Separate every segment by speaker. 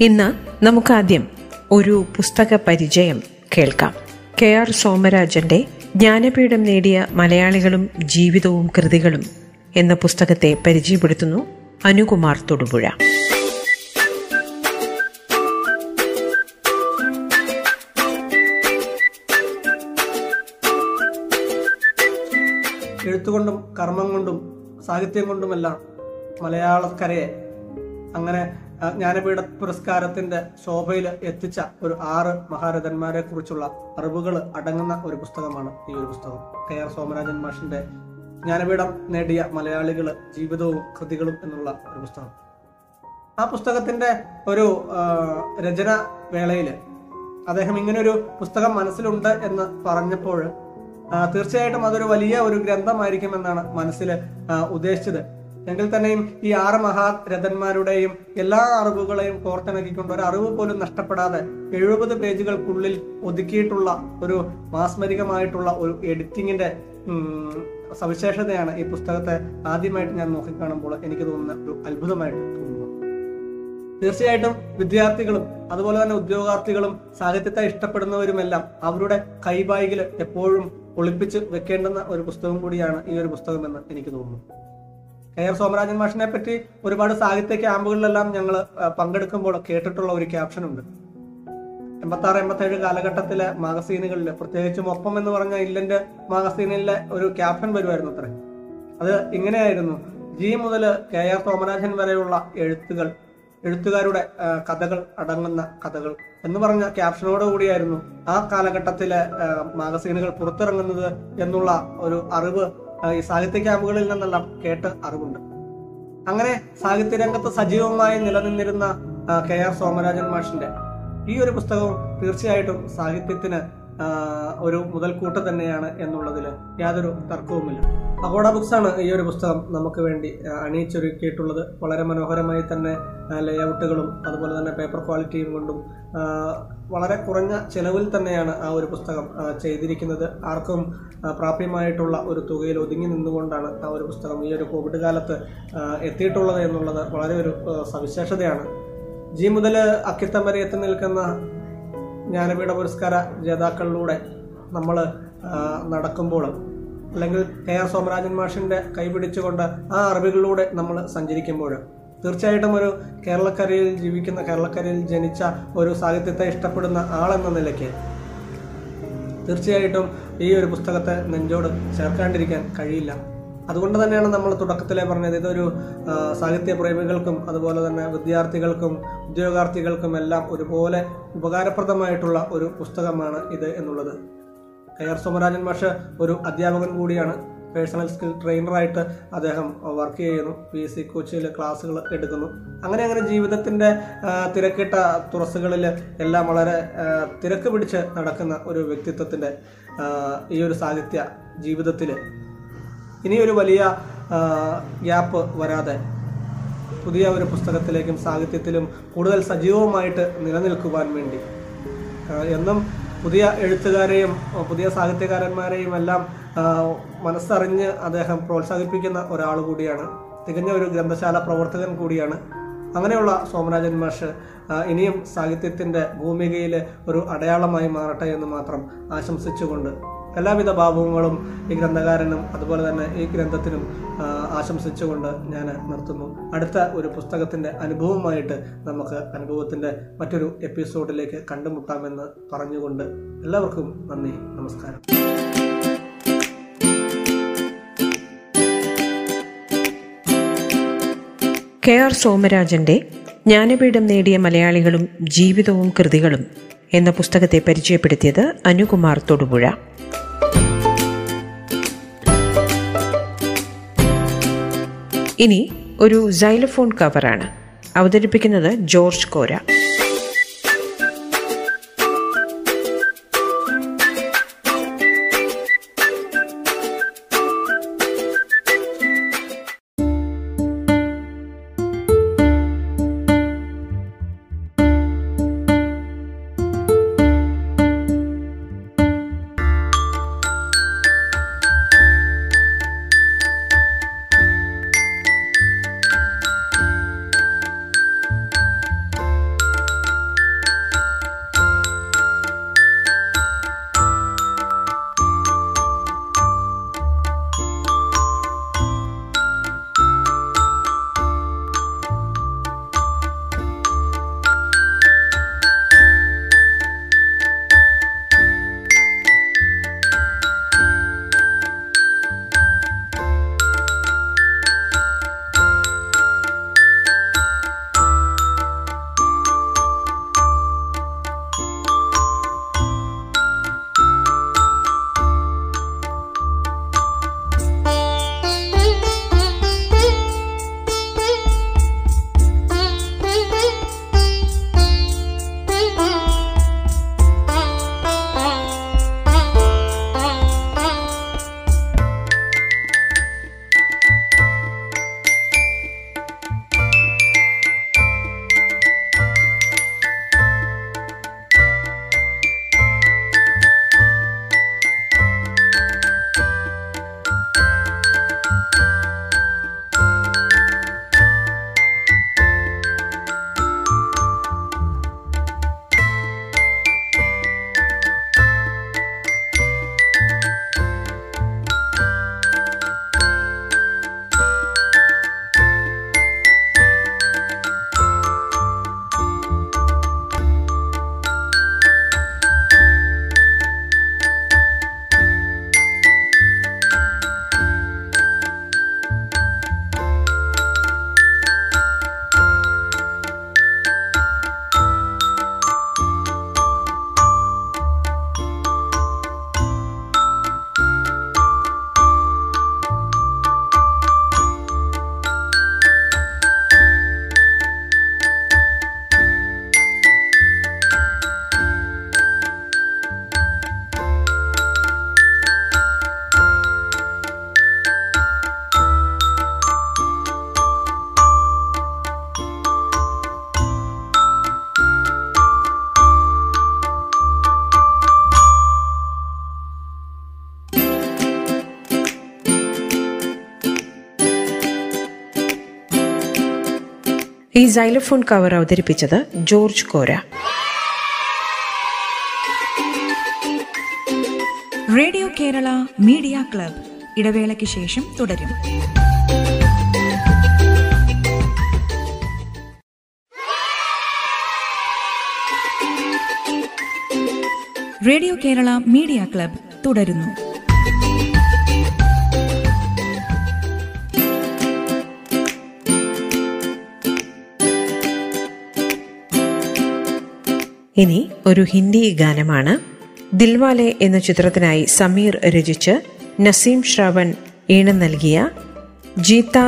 Speaker 1: ഇന്ന് നമുക്കാദ്യം ഒരു പുസ്തക പരിചയം കേൾക്കാം. കെ ആർ സോമരാജന്റെ ജ്ഞാനപീഠം നേടിയ മലയാളികളും ജീവിതവും കൃതികളും എന്ന പുസ്തകത്തെ പരിചയപ്പെടുത്തുന്നു അനുകുമാർ തൊടുപുഴ.
Speaker 2: എഴുത്തുകൊണ്ടും കർമ്മം കൊണ്ടും സാഹിത്യം കൊണ്ടുമെല്ലാം മലയാളക്കരയെ അങ്ങനെ ജ്ഞാനപീഠ പുരസ്കാരത്തിന്റെ ശോഭയിൽ എത്തിച്ച ഒരു ആറ് മഹാരഥന്മാരെ കുറിച്ചുള്ള അറിവുകൾ അടങ്ങുന്ന ഒരു പുസ്തകമാണ് ഈ ഒരു പുസ്തകം. കെ ആർ സോമരാജൻ മാഷിന്റെ ജ്ഞാനപീഠം നേടിയ മലയാളികൾ ജീവിതവും കൃതികളും എന്നുള്ള ഒരു പുസ്തകം. ആ പുസ്തകത്തിന്റെ ഒരു രചന വേളയിൽ അദ്ദേഹം ഇങ്ങനെ ഒരു പുസ്തകം മനസ്സിലുണ്ട് എന്ന് പറഞ്ഞപ്പോൾ തീർച്ചയായിട്ടും അതൊരു വലിയ ഒരു ഗ്രന്ഥമായിരിക്കും എന്നാണ് മനസ്സിൽ ഉദ്ദേശിച്ചത്. എങ്കിൽ തന്നെയും ഈ ആറ് മഹാരഥന്മാരുടെയും എല്ലാ അറിവുകളെയും കോർത്തിണക്കിക്കൊണ്ട് ഒരു അറിവ് പോലും നഷ്ടപ്പെടാതെ എഴുപത് പേജുകൾക്കുള്ളിൽ ഒതുക്കിയിട്ടുള്ള ഒരു മാസ്മരികമായിട്ടുള്ള ഒരു എഡിറ്റിങ്ങിന്റെ സവിശേഷതയാണ് ഈ പുസ്തകത്തെ ആദ്യമായിട്ട് ഞാൻ നോക്കിക്കാണുമ്പോൾ എനിക്ക് തോന്നുന്ന ഒരു അത്ഭുതമായിട്ട് തോന്നുന്നു തീർച്ചയായിട്ടും വിദ്യാർത്ഥികളും അതുപോലെ തന്നെ ഉദ്യോഗാർത്ഥികളും സാഹിത്യത്തെ ഇഷ്ടപ്പെടുന്നവരുമെല്ലാം അവരുടെ കൈബായികൾ എപ്പോഴും ഒളിപ്പിച്ച് വെക്കേണ്ടുന്ന ഒരു പുസ്തകം കൂടിയാണ് ഈ ഒരു പുസ്തകം എന്ന് എനിക്ക് തോന്നുന്നു. കെ ആർ സോമരാജൻ മാഷിനെ പറ്റി ഒരുപാട് സാഹിത്യ ക്യാമ്പുകളിലെല്ലാം ഞങ്ങൾ പങ്കെടുക്കുമ്പോൾ കേട്ടിട്ടുള്ള ഒരു ക്യാപ്ഷൻ ഉണ്ട്. എൺപത്തി ആറ് എൺപത്തി ഏഴ് കാലഘട്ടത്തിലെ മാഗസീനുകളിൽ പ്രത്യേകിച്ചും ഒപ്പം എന്ന് പറഞ്ഞ ഇല്ലന്റെ മാഗസീനിലെ ഒരു ക്യാപ്ഷൻ വരുമായിരുന്നു അത്രേ. അത് ഇങ്ങനെയായിരുന്നു. ജി മുതൽ കെ ആർ സോമരാജൻ വരെയുള്ള എഴുത്തുകൾ എഴുത്തുകാരുടെ കഥകൾ അടങ്ങുന്ന കഥകൾ എന്ന് പറഞ്ഞ ക്യാപ്ഷനോട് കൂടിയായിരുന്നു ആ കാലഘട്ടത്തിലെ മാഗസീനുകൾ പുറത്തിറങ്ങുന്നത് എന്നുള്ള ഒരു അറിവ് ഈ സാഹിത്യ ക്യാമ്പുകളിൽ നിന്നെല്ലാം കേട്ട് അറിവുണ്ട്. അങ്ങനെ സാഹിത്യ സാഹിത്യരംഗത്ത് സജീവമായി നിലനിന്നിരുന്ന കെ ആർ സോമരാജൻ മാഷിന്റെ ഈ ഒരു പുസ്തകവും തീർച്ചയായിട്ടും സാഹിത്യത്തിന് ഒരു മുതൽക്കൂട്ട് തന്നെയാണ് എന്നുള്ളതിൽ യാതൊരു തർക്കവുമില്ല. അഗോഡ ബുക്സ് ആണ് ഈ ഒരു പുസ്തകം നമുക്ക് വേണ്ടി അണിയിച്ചൊരുക്കിയിട്ടുള്ളത്. വളരെ മനോഹരമായി തന്നെ ലേഔട്ടുകളും അതുപോലെ തന്നെ പേപ്പർ ക്വാളിറ്റിയും കൊണ്ടും വളരെ കുറഞ്ഞ ചെലവിൽ തന്നെയാണ് ആ ഒരു പുസ്തകം ചെയ്തിരിക്കുന്നത്. ആർക്കും പ്രാപ്യമായിട്ടുള്ള ഒരു തുകയിൽ ഒതുങ്ങി നിന്നുകൊണ്ടാണ് ആ ഒരു പുസ്തകം ഈ ഒരു കോവിഡ് കാലത്ത് എത്തിയിട്ടുള്ളത് എന്നുള്ളത് വളരെ ഒരു സവിശേഷതയാണ്. ജി മുതൽ അക്കിത്തം വരെ എത്തി നിൽക്കുന്ന ജ്ഞാനപീഠ പുരസ്കാര ജേതാക്കളിലൂടെ നമ്മൾ നടക്കുമ്പോൾ അല്ലെങ്കിൽ കെ ആർ സോമരാജൻ മാഷിന്റെ കൈപിടിച്ചുകൊണ്ട് ആ അറിവുകളിലൂടെ നമ്മൾ സഞ്ചരിക്കുമ്പോൾ തീർച്ചയായിട്ടും ഒരു കേരളക്കരയിൽ ജീവിക്കുന്ന കേരളക്കരയിൽ ജനിച്ച ഒരു സാഹിത്യത്തെ ഇഷ്ടപ്പെടുന്ന ആളെന്ന നിലയ്ക്ക് തീർച്ചയായിട്ടും ഈ ഒരു പുസ്തകത്തെ നെഞ്ചോട് ചേർക്കാണ്ടിരിക്കാൻ കഴിയില്ല. അതുകൊണ്ട് തന്നെയാണ് നമ്മൾ തുടക്കത്തിലെ പറഞ്ഞത്. ഇതൊരു സാഹിത്യ പ്രേമികൾക്കും അതുപോലെ തന്നെ വിദ്യാർത്ഥികൾക്കും ഉദ്യോഗാർത്ഥികൾക്കും എല്ലാം ഒരുപോലെ ഉപകാരപ്രദമായിട്ടുള്ള ഒരു പുസ്തകമാണ് ഇത് എന്നുള്ളത്. കെ ആർ സോമരാജൻ മാഷ് ഒരു അധ്യാപകൻ കൂടിയാണ്. പേഴ്സണൽ സ്കിൽ ട്രെയിനറായിട്ട് അദ്ദേഹം വർക്ക് ചെയ്യുന്നു. പി എസ് സി കോച്ചിൽ ക്ലാസ്സുകൾ എടുക്കുന്നു. അങ്ങനെ അങ്ങനെ ജീവിതത്തിന്റെ തിരക്കിട്ട തുറസ്സുകളിൽ എല്ലാം വളരെ തിരക്ക് പിടിച്ച് നടക്കുന്ന ഒരു വ്യക്തിത്വത്തിന്റെ ഈ ഒരു സാഹിത്യ ജീവിതത്തിൽ ഇനിയൊരു വലിയ ഗ്യാപ്പ് വരാതെ പുതിയ ഒരു പുസ്തകത്തിലേക്കും സാഹിത്യത്തിലും കൂടുതൽ സജീവമായിട്ട് നിലനിൽക്കുവാൻ വേണ്ടി. എന്നും പുതിയ എഴുത്തുകാരെയും പുതിയ സാഹിത്യകാരന്മാരെയും എല്ലാം മനസ്സറിഞ്ഞ് അദ്ദേഹം പ്രോത്സാഹിപ്പിക്കുന്ന ഒരാൾ കൂടിയാണ് തികഞ്ഞ ഒരു ഗ്രന്ഥശാല പ്രവർത്തകൻ കൂടിയാണ്. അങ്ങനെയുള്ള സോമരാജൻ മാഷ് ഇനിയും സാഹിത്യത്തിന്റെ ഭൂമികയിൽ ഒരു അടയാളമായി മാറട്ടെ എന്ന് മാത്രം ആശംസിച്ചുകൊണ്ട് എല്ലാവിധ ഭാവങ്ങളും ഈ ഗ്രന്ഥകാരനും അതുപോലെ തന്നെ ഈ ഗ്രന്ഥത്തിനും ആശംസിച്ചുകൊണ്ട് ഞാൻ നിർത്തുന്നു. അടുത്ത ഒരു പുസ്തകത്തിന്റെ അനുഭവമായിട്ട് നമുക്ക് അനുഭവത്തിന്റെ മറ്റൊരു എപ്പിസോഡിലേക്ക് കണ്ടുമുട്ടാമെന്ന് പറഞ്ഞുകൊണ്ട് എല്ലാവർക്കും നന്ദി നമസ്കാരം.
Speaker 1: കെ ആർ സോമരാജന്റെ ജ്ഞാനപീഠം നേടിയ മലയാളികളും ജീവിതവും കൃതികളും എന്ന പുസ്തകത്തെ പരിചയപ്പെടുത്തിയത് അനുകുമാർ തൊടുപുഴ. ഇനി ഒരു സൈലഫോൺ കവറാണ് അവതരിപ്പിക്കുന്നത് ജോർജ് കോര. ഈ സൈലഫോൺ കവർ അവതരിപ്പിച്ചത് George Kora.
Speaker 3: Radio Kerala media club ഇടവേളയ്ക്ക് ശേഷം തുടരും. റേഡിയോ കേരള മീഡിയ ക്ലബ് തുടരുന്നു.
Speaker 1: ഇനി ഒരു ഹിന്ദി ഗാനമാണ് ദിൽവാലെ എന്ന ചിത്രത്തിനായി സമീർ രചിച്ച് നസീം ശ്രാവൺ ഈണം നൽകിയ ജീത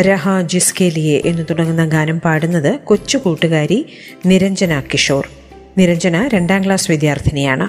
Speaker 1: രഹ ജിസ്കെ ലിയെ എന്ന് തുടങ്ങുന്ന ഗാനം പാടുന്നത് കൊച്ചു കൂട്ടുകാരി നിരഞ്ജന കിഷോർ. നിരഞ്ജന രണ്ടാം ക്ലാസ് വിദ്യാർത്ഥിനിയാണ്.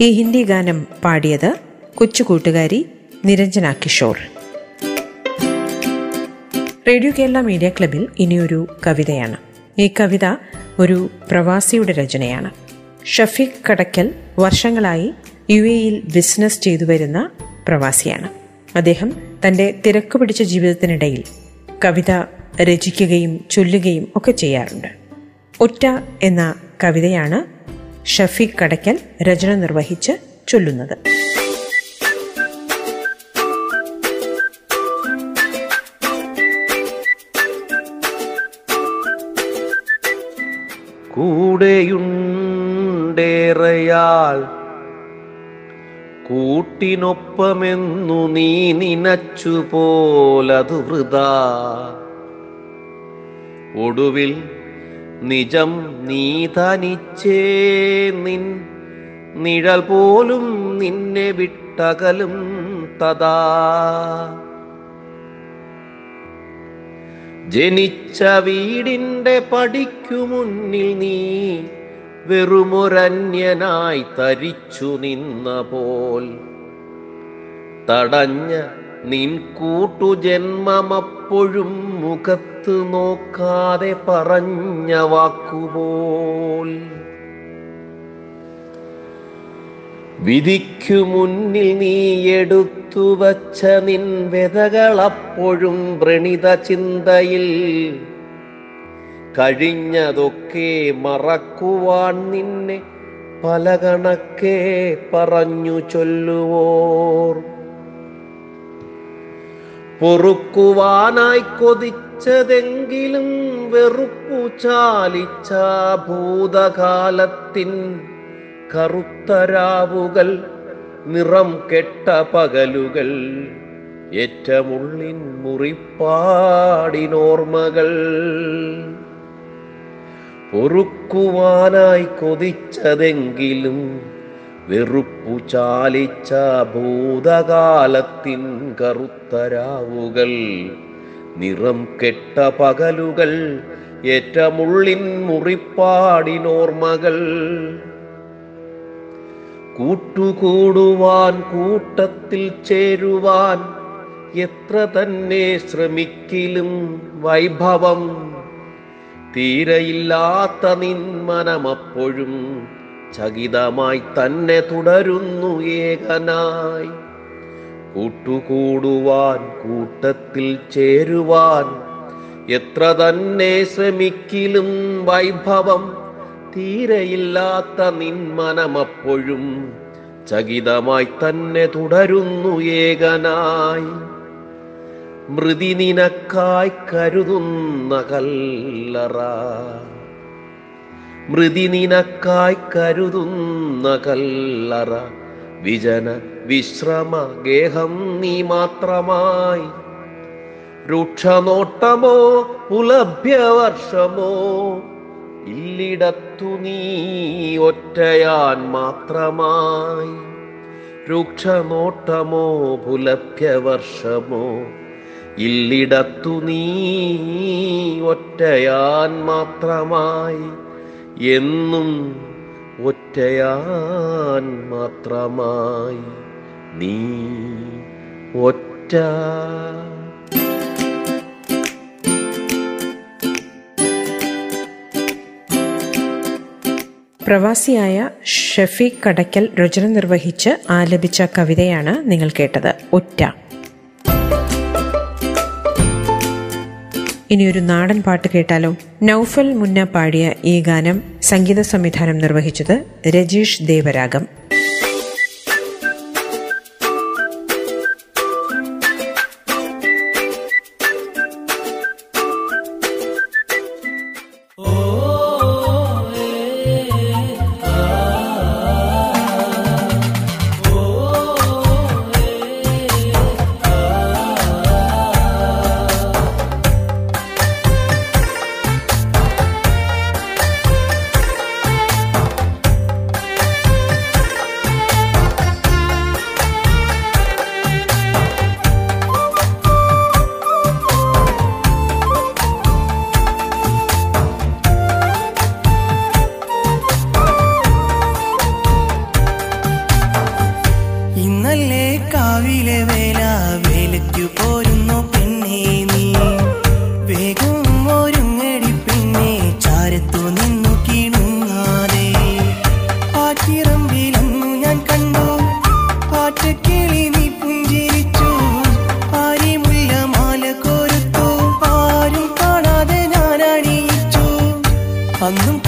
Speaker 1: ഈ ഹിന്ദി ഗാനം പാടിയത് കൊച്ചു കൂട്ടുകാരി നിരഞ്ജന കിഷോർ. റേഡിയോ കേരള മീഡിയ ക്ലബിൽ ഇനിയൊരു കവിതയാണ്. ഈ കവിത ഒരു പ്രവാസിയുടെ രചനയാണ്. ഷഫീഖ് കടക്കൽ വർഷങ്ങളായി യു എയിൽ ബിസിനസ് ചെയ്തു വരുന്ന പ്രവാസിയാണ്. അദ്ദേഹം തന്റെ തിരക്ക് പിടിച്ച ജീവിതത്തിനിടയിൽ കവിത രചിക്കുകയും ചൊല്ലുകയും ഒക്കെ ചെയ്യാറുണ്ട്. ഒറ്റ എന്ന കവിതയാണ് ഷഫീഖ് കടയ്ക്കൽ രചന നിർവഹിച്ച് ചൊല്ലുന്നത്.
Speaker 4: കൂടെയുണ്ടേറയാൽ കൂട്ടിനൊപ്പമെന്നു നീ നിനച്ചു പോലതു വൃതാ ഒടുവിൽ നിജം നീ തനിച്ചേ നിൻ നിഴൽ പോലും നിന്നെ വിട്ടകലും തഥാ. ജനിച്ച വീടിന്റെ പടിക്കു മുന്നിൽ നീ വെറുമൊരന്യനായി തരിച്ചു നിന്ന പോൽ തടഞ്ഞ നിൻ കൂട്ടുജന്മമപ്പോഴും മുഖത്ത് നോക്കാതെ പറഞ്ഞ വാക്കുപോൽ. വിധിക്കു മുന്നിൽ നീ എടുത്തു വച്ച നിൻ വ്യതകളപ്പോഴും വ്രണിത ചിന്തയിൽ കഴിഞ്ഞതൊക്കെ മറക്കുവാൻ നിന്നെ പല കണക്കേ പറഞ്ഞു ചൊല്ലുവോർ. പൊറുക്കുവാനായി കൊതിച്ചതെങ്കിലും വെറുപ്പു ചാലിച്ച ഭൂതകാലത്തിൻ കറുത്തരാവുകൾ നിറം കെട്ട പകലുകൾ ഏറ്റമുള്ളിൻ മുറിപ്പാടിനോർമ്മകൾ പൊറുക്കുവാനായി കൊതിച്ചതെങ്കിലും വെറുപ്പു ചാലിച്ച ഭൂതകാലത്തിൻ കറുത്തരാവുകൾ നിറം കെട്ട പകലുകൾ ഏറ്റമുള്ളിൻ മുറിപ്പാടിനോർമ്മകൾ കൂട്ടുകൂടുവാൻ കൂട്ടത്തിൽ ചേരുവാൻ എത്ര തന്നെ ശ്രമിക്കിലും വൈഭവം തീരെയില്ലാത്ത നിന്മനമപ്പോഴും ചകിതമായി തന്നെ തുടരുന്നു ഏകനായി. കൂട്ടുകൂടുവാൻ കൂട്ടത്തിൽ ചേരുവാൻ എത്ര തന്നെ ശ്രമിക്കിലും വൈഭവം തീരെയില്ലാത്ത നിന്മനമപ്പോഴും ചകിതമായി തന്നെ തുടരുന്നു ഏകനായി. മൃതി നിനക്കായി കരുതുന്ന കല്ലറ മൃതി നിനക്കായി കരുതുന്ന കല്ലറ വിജന വിശ്രമ ഗേഹം നീ മാത്രമായി. രൂക്ഷനോട്ടമോ പുലഭ്യവർഷമോ ഇല്ലിടത്തു നീ ഒറ്റയാൻ മാത്രമായി. രൂക്ഷനോട്ടമോ പുലഭ്യവർഷമോ ഇല്ലിടത്തു നീ ഒറ്റയാൻ മാത്രമായി. എന്നും ഒറ്റയാൻ മാത്രമായി നീ ഒറ്റ.
Speaker 1: പ്രവാസിയായ ഷഫീഖ് കടക്കൽ രചന നിർവഹിച്ച് ആലപിച്ച കവിതയാണ് നിങ്ങൾ കേട്ടത് ഒറ്റ. ഇനിയൊരു നാടൻ പാട്ട് കേട്ടാലോ? നൌഫൽ മുന്ന പാടിയ ഈ ഗാനം സംഗീത സംവിധാനം നിർവഹിച്ചത് രജീഷ് ദേവരാഗം ോ.
Speaker 5: Hanım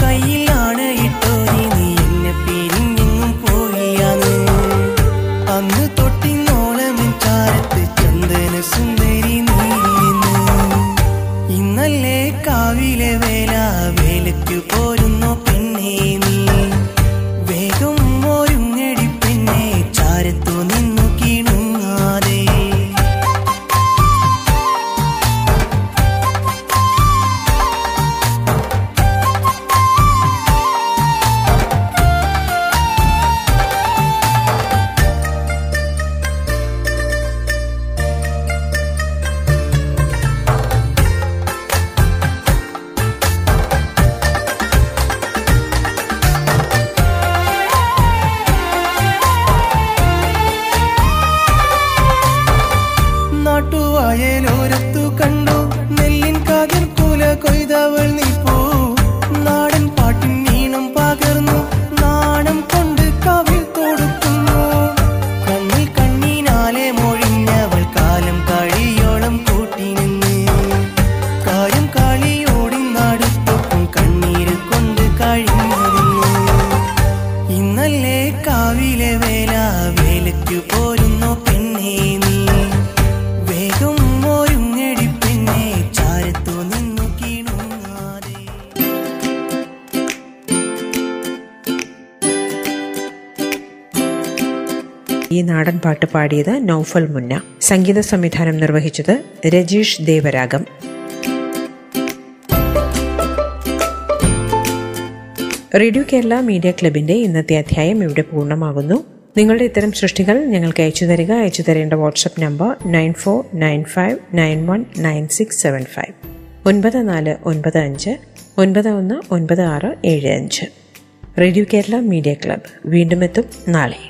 Speaker 5: നാടൻ പാട്ട് പാടിയത് നൌഫൽ മുന്ന. സംഗീത സംവിധാനം നിർവഹിച്ചത് രജീഷ് ദേവരാഗം. റേഡിയോ കേരള മീഡിയ ക്ലബിന്റെ ഇന്നത്തെ അധ്യായം ഇവിടെ പൂർണമാകുന്നു. നിങ്ങളുടെ ഇത്തരം സൃഷ്ടികൾ ഞങ്ങൾക്ക് അയച്ചു തരിക. അയച്ചു തരേണ്ട WhatsApp number nine four nine five nine one nine six seven five. ഒൻപത് നാല് ഒൻപത് അഞ്ച് ഒൻപത് ഒന്ന് ഒൻപത് ആറ് ഏഴ് അഞ്ച്. Radio Kerala media club. വീണ്ടും എത്തും നാളെ.